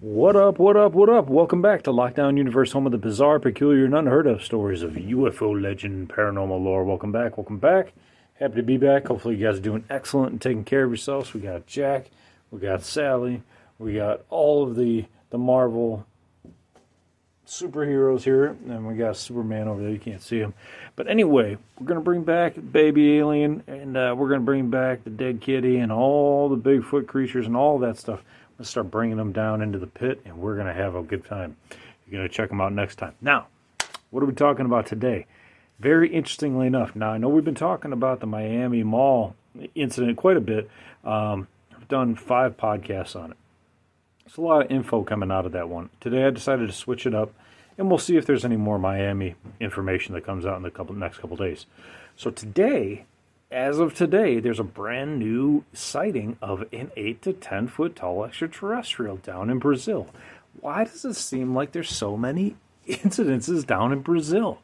What up, what up, what up? Welcome back to Lockdown Universe, home of the bizarre, peculiar, and unheard of stories of UFO legend, paranormal lore. Welcome back, welcome back. Happy to be back. Hopefully, you guys are doing excellent and taking care of yourselves. We got Jack, we got Sally, we got all of the, the Marvel superheroes here, and we got Superman over there. You can't see him. But anyway, we're going to bring back Baby Alien, and uh, we're going to bring back the dead kitty and all the Bigfoot creatures and all that stuff. Let's start bringing them down into the pit, and we're going to have a good time. You're going to check them out next time. Now, what are we talking about today? Very interestingly enough, now I know we've been talking about the Miami Mall incident quite a bit. Um, I've done five podcasts on it. There's a lot of info coming out of that one. Today I decided to switch it up, and we'll see if there's any more Miami information that comes out in the couple next couple days. So today as of today, there's a brand new sighting of an 8 to 10 foot tall extraterrestrial down in Brazil. Why does it seem like there's so many incidences down in Brazil?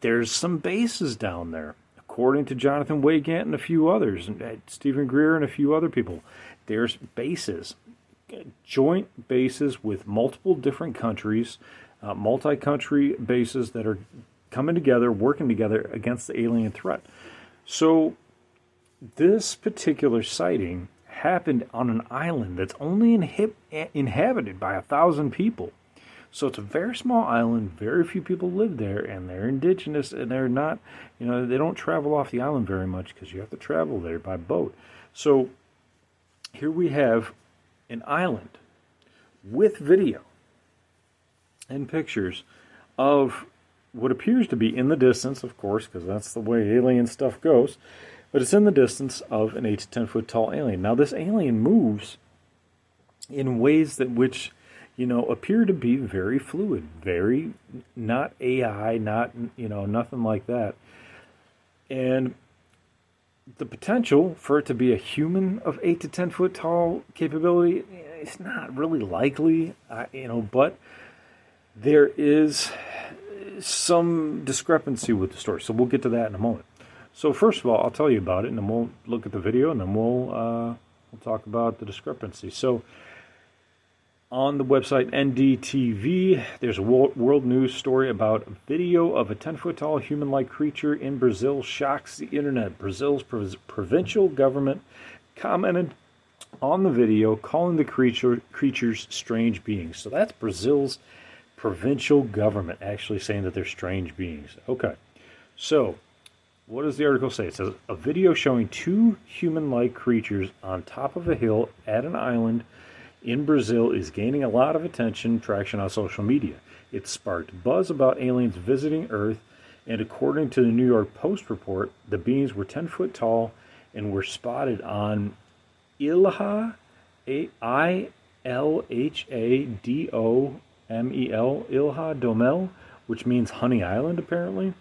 There's some bases down there. According to Jonathan Weygandt and a few others, and uh, Steven Greer and a few other people, there's bases, joint bases with multiple different countries, uh, multi country bases that are coming together, working together against the alien threat. So, this particular sighting happened on an island that's only inhib- inhabited by a thousand people. So it's a very small island. Very few people live there, and they're indigenous, and they're not, you know, they don't travel off the island very much because you have to travel there by boat. So here we have an island with video and pictures of what appears to be in the distance, of course, because that's the way alien stuff goes, but it's in the distance of an 8 to 10 foot tall alien. Now, this alien moves in ways that which, you know, appear to be very fluid, very not AI, not, you know, nothing like that. And the potential for it to be a human of 8 to 10 foot tall capability, eh, it's not really likely, you know, but there is some discrepancy with the story. So we'll get to that in a moment. So first of all, I'll tell you about it, and then we'll look at the video, and then we'll uh, we'll talk about the discrepancy. So on the website NDTV, there's a world news story about a video of a 10 foot tall human like creature in Brazil shocks the internet. Brazil's provincial government commented on the video, calling the creature creatures strange beings. So that's Brazil's provincial government actually saying that they're strange beings. Okay, so what does the article say? It says a video showing two human like creatures on top of a hill at an island in Brazil is gaining a lot of attention, traction on social media. It sparked buzz about aliens visiting Earth, and according to the New York Post report, the beings were 10 foot tall and were spotted on Ilha, I L H A D O M E L, Ilha do Mel, which means Honey Island, apparently.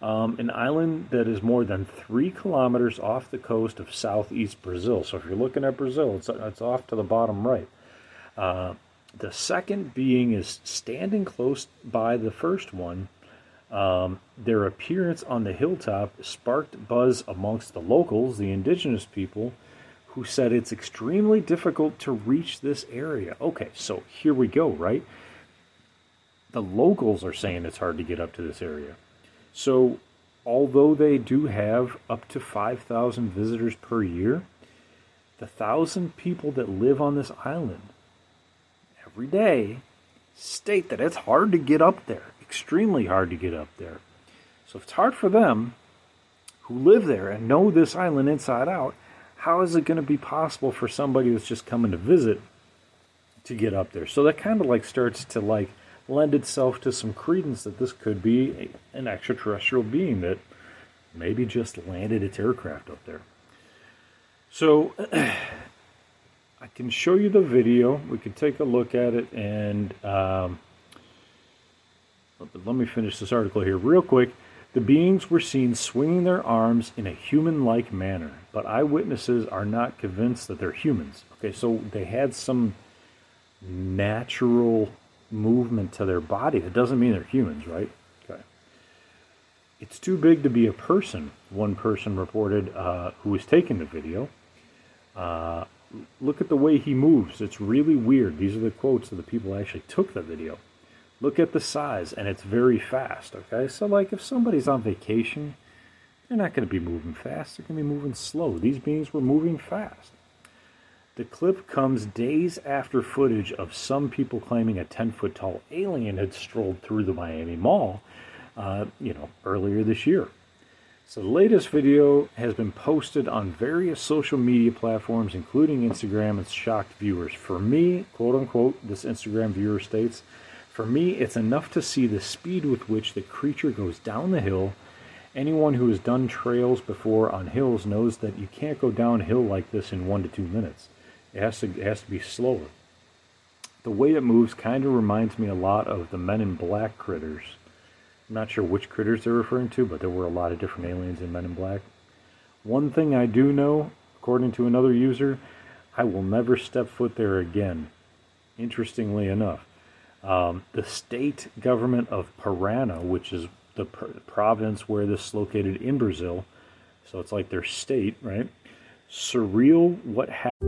Um, an island that is more than three kilometers off the coast of southeast Brazil. So if you're looking at Brazil, it's, it's off to the bottom right. Uh, the second being is standing close by the first one. Um, their appearance on the hilltop sparked buzz amongst the locals, the indigenous people, who said it's extremely difficult to reach this area. Okay, so here we go, right? The locals are saying it's hard to get up to this area. So, although they do have up to 5,000 visitors per year, the thousand people that live on this island every day state that it's hard to get up there, extremely hard to get up there. So, if it's hard for them who live there and know this island inside out, how is it going to be possible for somebody that's just coming to visit to get up there? So, that kind of like starts to like lend itself to some credence that this could be an extraterrestrial being that maybe just landed its aircraft up there. So I can show you the video. We can take a look at it and um, let me finish this article here real quick. The beings were seen swinging their arms in a human like manner, but eyewitnesses are not convinced that they're humans. Okay, so they had some natural movement to their body. That doesn't mean they're humans, right? Okay. It's too big to be a person, one person reported uh, who was taking the video. Uh, look at the way he moves. It's really weird. These are the quotes of the people who actually took the video. Look at the size, and it's very fast. Okay, so like if somebody's on vacation, they're not going to be moving fast. They're going to be moving slow. These beings were moving fast. The clip comes days after footage of some people claiming a 10 foot tall alien had strolled through the Miami Mall, uh, you know, earlier this year. So the latest video has been posted on various social media platforms, including Instagram, and shocked viewers. For me, quote unquote, this Instagram viewer states, for me, it's enough to see the speed with which the creature goes down the hill. Anyone who has done trails before on hills knows that you can't go downhill like this in one to two minutes. It has to, it has to be slower. The way it moves kind of reminds me a lot of the Men in Black critters. I'm not sure which critters they're referring to, but there were a lot of different aliens in Men in Black. One thing I do know, according to another user, I will never step foot there again. Interestingly enough, um, the state government of Parana, which is the pr- province where this is located in Brazil, so it's like their state, right? Surreal what happened.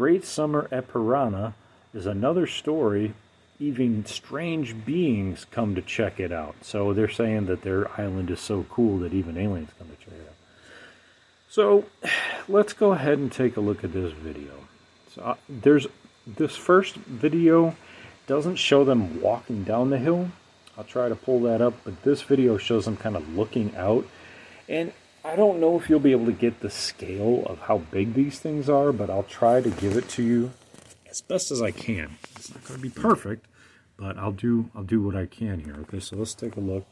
Great Summer at Parana is another story. Even strange beings come to check it out. So they're saying that their island is so cool that even aliens come to check it out. So let's go ahead and take a look at this video. So uh, there's this first video doesn't show them walking down the hill. I'll try to pull that up, but this video shows them kind of looking out. And I don't know if you'll be able to get the scale of how big these things are, but I'll try to give it to you as best as I can. It's not going to be perfect, but I'll do I'll do what I can here. Okay, so let's take a look.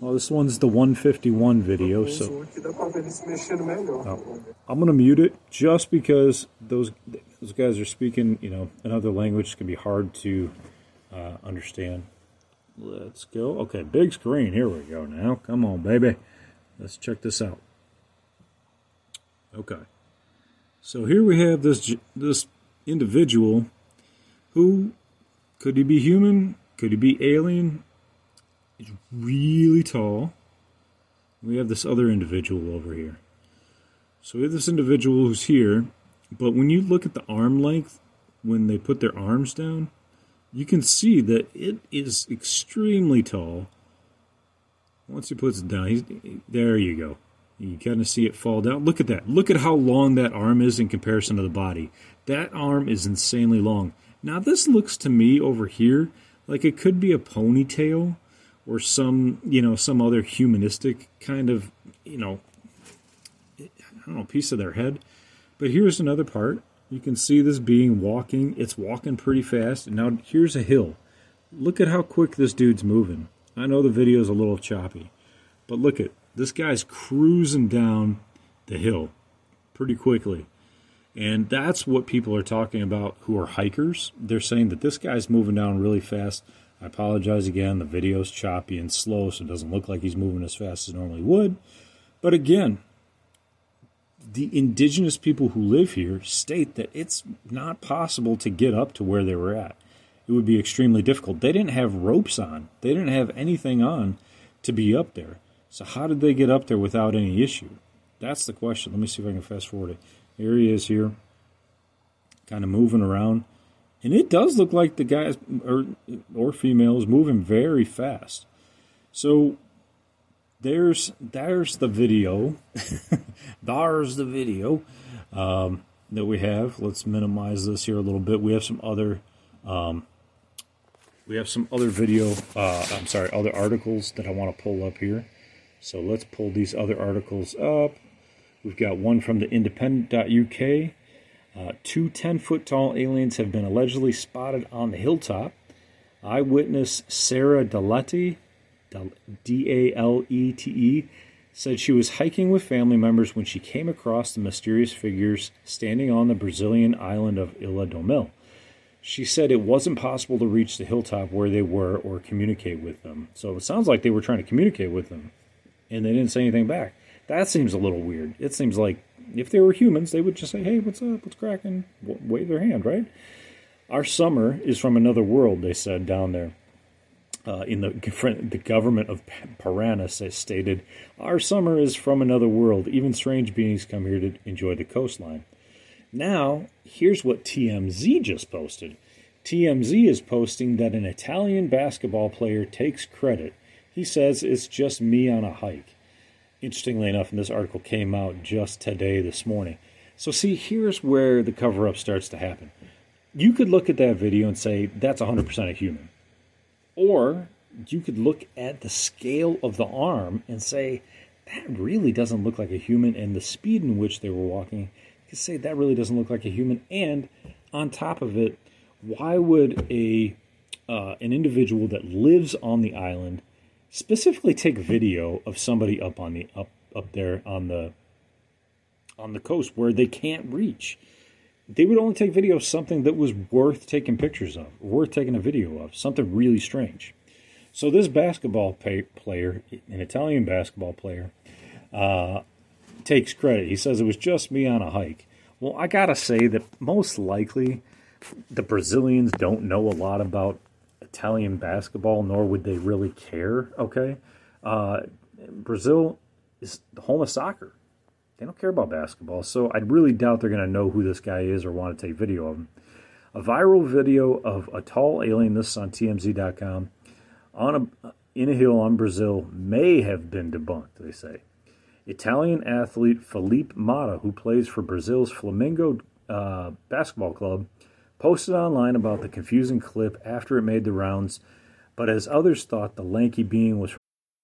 Well, this one's the 151 video, so oh, I'm gonna mute it just because those those guys are speaking, you know, another language can be hard to uh, understand. Let's go. Okay, big screen. Here we go now. Come on, baby. Let's check this out. Okay. So here we have this this individual who could he be human? Could he be alien? He's really tall. We have this other individual over here. So we have this individual who's here, but when you look at the arm length, when they put their arms down, you can see that it is extremely tall. Once he puts it down, there you go. You kind of see it fall down. Look at that. Look at how long that arm is in comparison to the body. That arm is insanely long. Now, this looks to me over here like it could be a ponytail or some, you know, some other humanistic kind of, you know, I don't know, piece of their head. But here's another part. You can see this being walking. It's walking pretty fast. now here's a hill. Look at how quick this dude's moving. I know the video is a little choppy, but look at this guy's cruising down the hill pretty quickly. And that's what people are talking about who are hikers. They're saying that this guy's moving down really fast. I apologize again. The video's choppy and slow, so it doesn't look like he's moving as fast as normally would. But again, the indigenous people who live here state that it's not possible to get up to where they were at. It would be extremely difficult. They didn't have ropes on, they didn't have anything on to be up there. So, how did they get up there without any issue? That's the question. Let me see if I can fast forward it. Here he is here, kind of moving around. And it does look like the guys or, or female is moving very fast. So there's there's the video. there's the video um, that we have. Let's minimize this here a little bit. We have some other um, we have some other video. Uh, I'm sorry, other articles that I want to pull up here. So let's pull these other articles up. We've got one from the Independent.uk. Uh, two 10 foot tall aliens have been allegedly spotted on the hilltop. Eyewitness Sarah Dalete, D A L E T E, said she was hiking with family members when she came across the mysterious figures standing on the Brazilian island of Ilha do Mel. She said it wasn't possible to reach the hilltop where they were or communicate with them. So it sounds like they were trying to communicate with them and they didn't say anything back. That seems a little weird. It seems like if they were humans, they would just say, "Hey, what's up? What's cracking?" Wave their hand, right? Our summer is from another world, they said down there. Uh, in the the government of Parana stated, "Our summer is from another world. Even strange beings come here to enjoy the coastline." Now, here's what TMZ just posted. TMZ is posting that an Italian basketball player takes credit. He says it's just me on a hike. Interestingly enough, and this article came out just today, this morning. So, see, here's where the cover up starts to happen. You could look at that video and say, that's 100% a human. Or you could look at the scale of the arm and say, that really doesn't look like a human, and the speed in which they were walking, you could say that really doesn't look like a human. And on top of it, why would a uh, an individual that lives on the island specifically take video of somebody up on the up up there on the on the coast where they can't reach. They would only take video of something that was worth taking pictures of, worth taking a video of, something really strange. So this basketball pay, player, an Italian basketball player, uh, takes credit. He says it was just me on a hike. Well, I gotta say that most likely the Brazilians don't know a lot about Italian basketball, nor would they really care. Okay, uh, Brazil is the home of soccer. They don't care about basketball, so I really doubt they're going to know who this guy is or want to take video of him. A viral video of a tall alien, this is on TMZ.com, on a, in a hill on Brazil may have been debunked, they say. Italian athlete Felipe Mata, who plays for Brazil's Flamengo uh, basketball club, posted online about the confusing clip after it made the rounds, but as others thought the lanky being was.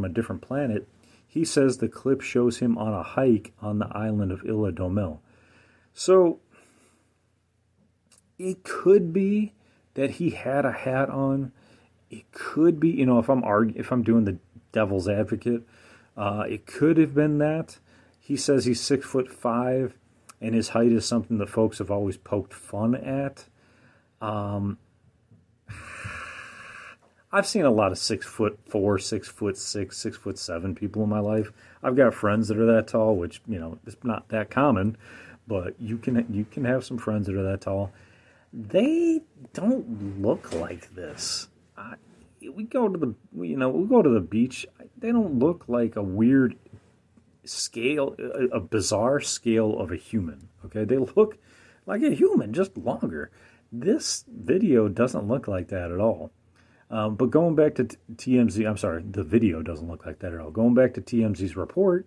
From a different planet, he says the clip shows him on a hike on the island of Ilha do Mel. So it could be that he had a hat on. It could be, you know, if I'm argu- if I'm doing the devil's advocate, uh, it could have been that. He says he's six foot five, and his height is something that folks have always poked fun at. Um, I've seen a lot of six foot four, six foot six, six foot seven people in my life. I've got friends that are that tall, which you know is not that common, but you can you can have some friends that are that tall. They don't look like this. I, we go to the you know we go to the beach. They don't look like a weird scale, a, a bizarre scale of a human. Okay, they look like a human, just longer. This video doesn't look like that at all. Um, but going back to TMZ, I'm sorry, the video doesn't look like that at all. Going back to TMZ's report,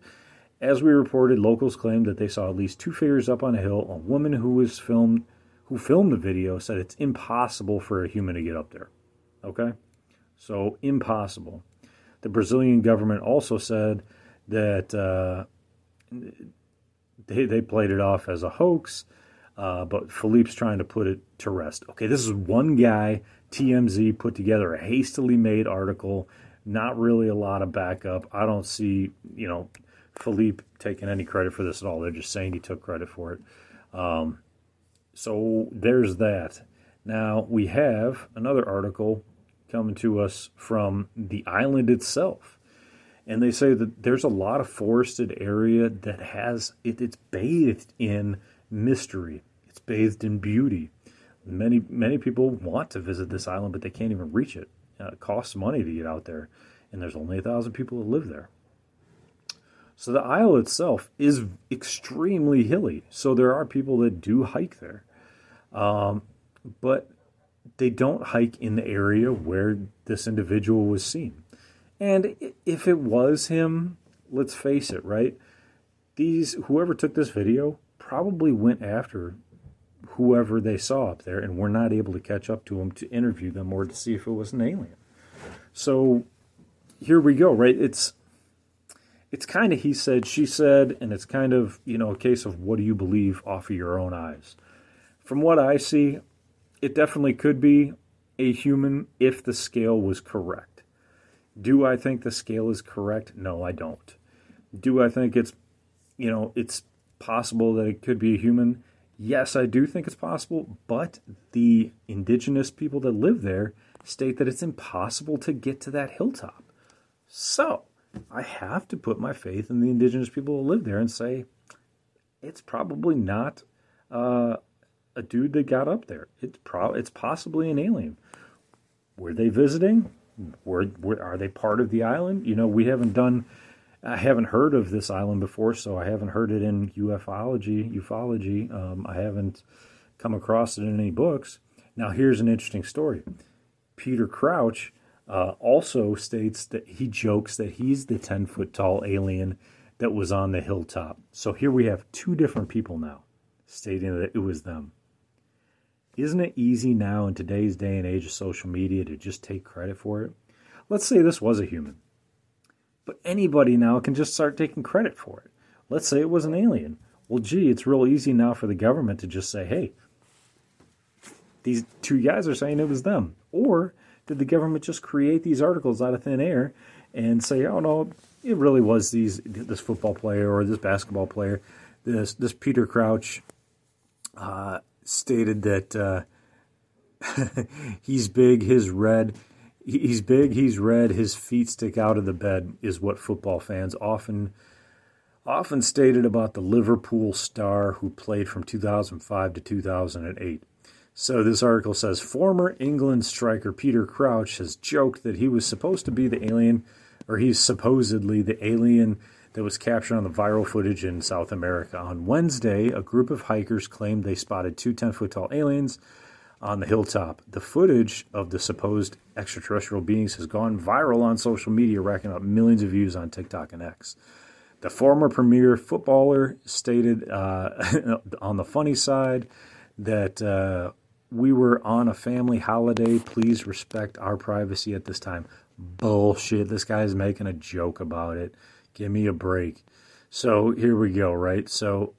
as we reported, locals claimed that they saw at least two figures up on a hill. A woman who was filmed, who filmed the video, said it's impossible for a human to get up there. Okay, so impossible. The Brazilian government also said that uh, they they played it off as a hoax, uh, but Philippe's trying to put it to rest. Okay, this is one guy TMZ put together a hastily made article, not really a lot of backup. I don't see, you know, Philippe taking any credit for this at all. They're just saying he took credit for it. Um, so there's that. Now we have another article coming to us from the island itself. And they say that there's a lot of forested area that has it, it's bathed in mystery. It's bathed in beauty. Many many people want to visit this island, but they can't even reach it. Uh, it costs money to get out there, and there's only a thousand people that live there. So the isle itself is extremely hilly. So there are people that do hike there, um, but they don't hike in the area where this individual was seen. And if it was him, let's face it, right? These whoever took this video probably went after whoever they saw up there and were not able to catch up to them to interview them or to see if it was an alien. So here we go, right? It's it's kind of he said, she said, and it's kind of, you know, a case of what do you believe off of your own eyes. From what I see, it definitely could be a human if the scale was correct. Do I think the scale is correct? No, I don't. Do I think it's, you know, it's possible that it could be a human? Yes, I do think it's possible, but the indigenous people that live there state that it's impossible to get to that hilltop. So I have to put my faith in the indigenous people who live there and say it's probably not uh, a dude that got up there. It's pro- it's possibly an alien. Were they visiting? Were, were are they part of the island? You know, we haven't done I haven't heard of this island before, so I haven't heard it in ufology. Ufology, um, I haven't come across it in any books. Now, here's an interesting story. Peter Crouch uh, also states that he jokes that he's the 10 foot tall alien that was on the hilltop. So here we have two different people now stating that it was them. Isn't it easy now in today's day and age of social media to just take credit for it? Let's say this was a human. But anybody now can just start taking credit for it. Let's say it was an alien. Well, gee, it's real easy now for the government to just say, hey, these two guys are saying it was them. Or did the government just create these articles out of thin air and say, oh no, it really was these this football player or this basketball player, this this Peter Crouch uh, stated that uh, he's big, his red, he's big, he's red, his feet stick out of the bed is what football fans often often stated about the Liverpool star who played from 2005 to 2008. So this article says former England striker Peter Crouch has joked that he was supposed to be the alien or he's supposedly the alien that was captured on the viral footage in South America. On Wednesday, a group of hikers claimed they spotted two 10 foot tall aliens on the hilltop. The footage of the supposed extraterrestrial beings has gone viral on social media, racking up millions of views on TikTok and X. The former premier footballer stated uh, on the funny side that uh, we were on a family holiday. Please respect our privacy at this time. Bullshit. This guy's making a joke about it. Give me a break. So here we go, right? So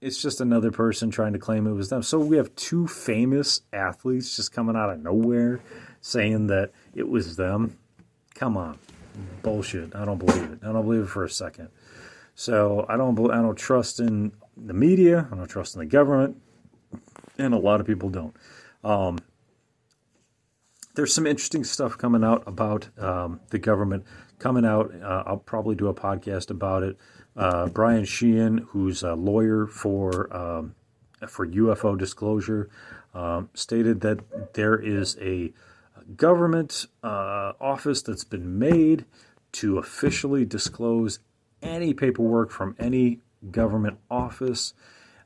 it's just another person trying to claim it was them. So we have two famous athletes just coming out of nowhere saying that it was them. Come on, bullshit. I don't believe it. I don't believe it for a second. So I don't. I don't trust in the media. I don't trust in the government, and a lot of people don't. Um, there's some interesting stuff coming out about um, the government coming out. Uh, I'll probably do a podcast about it. Uh, Brian Sheehan, who's a lawyer for um, for UFO disclosure, um, stated that there is a government uh, office that's been made to officially disclose any paperwork from any government office.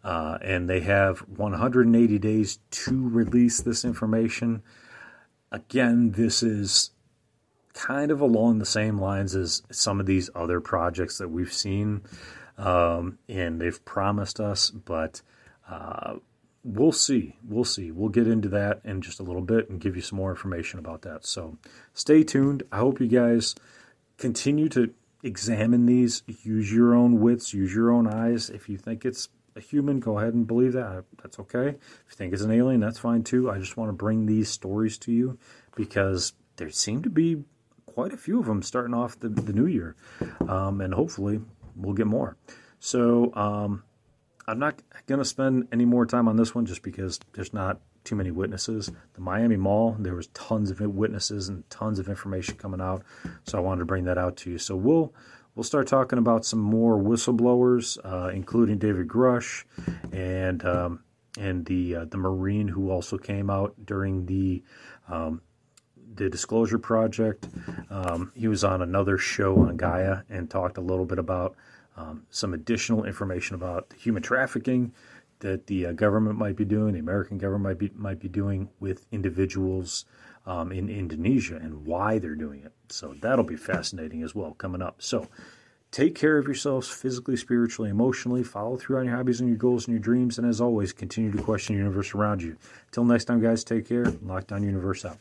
Uh, and they have 180 days to release this information. Again, this is kind of along the same lines as some of these other projects that we've seen, um, and they've promised us, but uh, we'll see. We'll see. We'll get into that in just a little bit and give you some more information about that. So stay tuned. I hope you guys continue to examine these, use your own wits, use your own eyes. If you think it's a human, go ahead and believe that. That's okay. If you think it's an alien, that's fine too. I just want to bring these stories to you because there seem to be quite a few of them starting off the, the new year. Um, and hopefully we'll get more. So um, I'm not going to spend any more time on this one just because there's not too many witnesses. The Miami Mall, there was tons of witnesses and tons of information coming out. So I wanted to bring that out to you. So we'll we'll start talking about some more whistleblowers, uh, including David Grusch and um, and the uh, the Marine who also came out during the um, the Disclosure Project. Um, he was on another show on Gaia and talked a little bit about um, some additional information about human trafficking that the uh, government might be doing, the American government might be might be doing with individuals um, in Indonesia and why they're doing it. So that'll be fascinating as well coming up. So take care of yourselves physically, spiritually, emotionally. Follow through on your hobbies and your goals and your dreams. And as always, continue to question the universe around you. Until next time, guys, take care. Lockdown Universe out.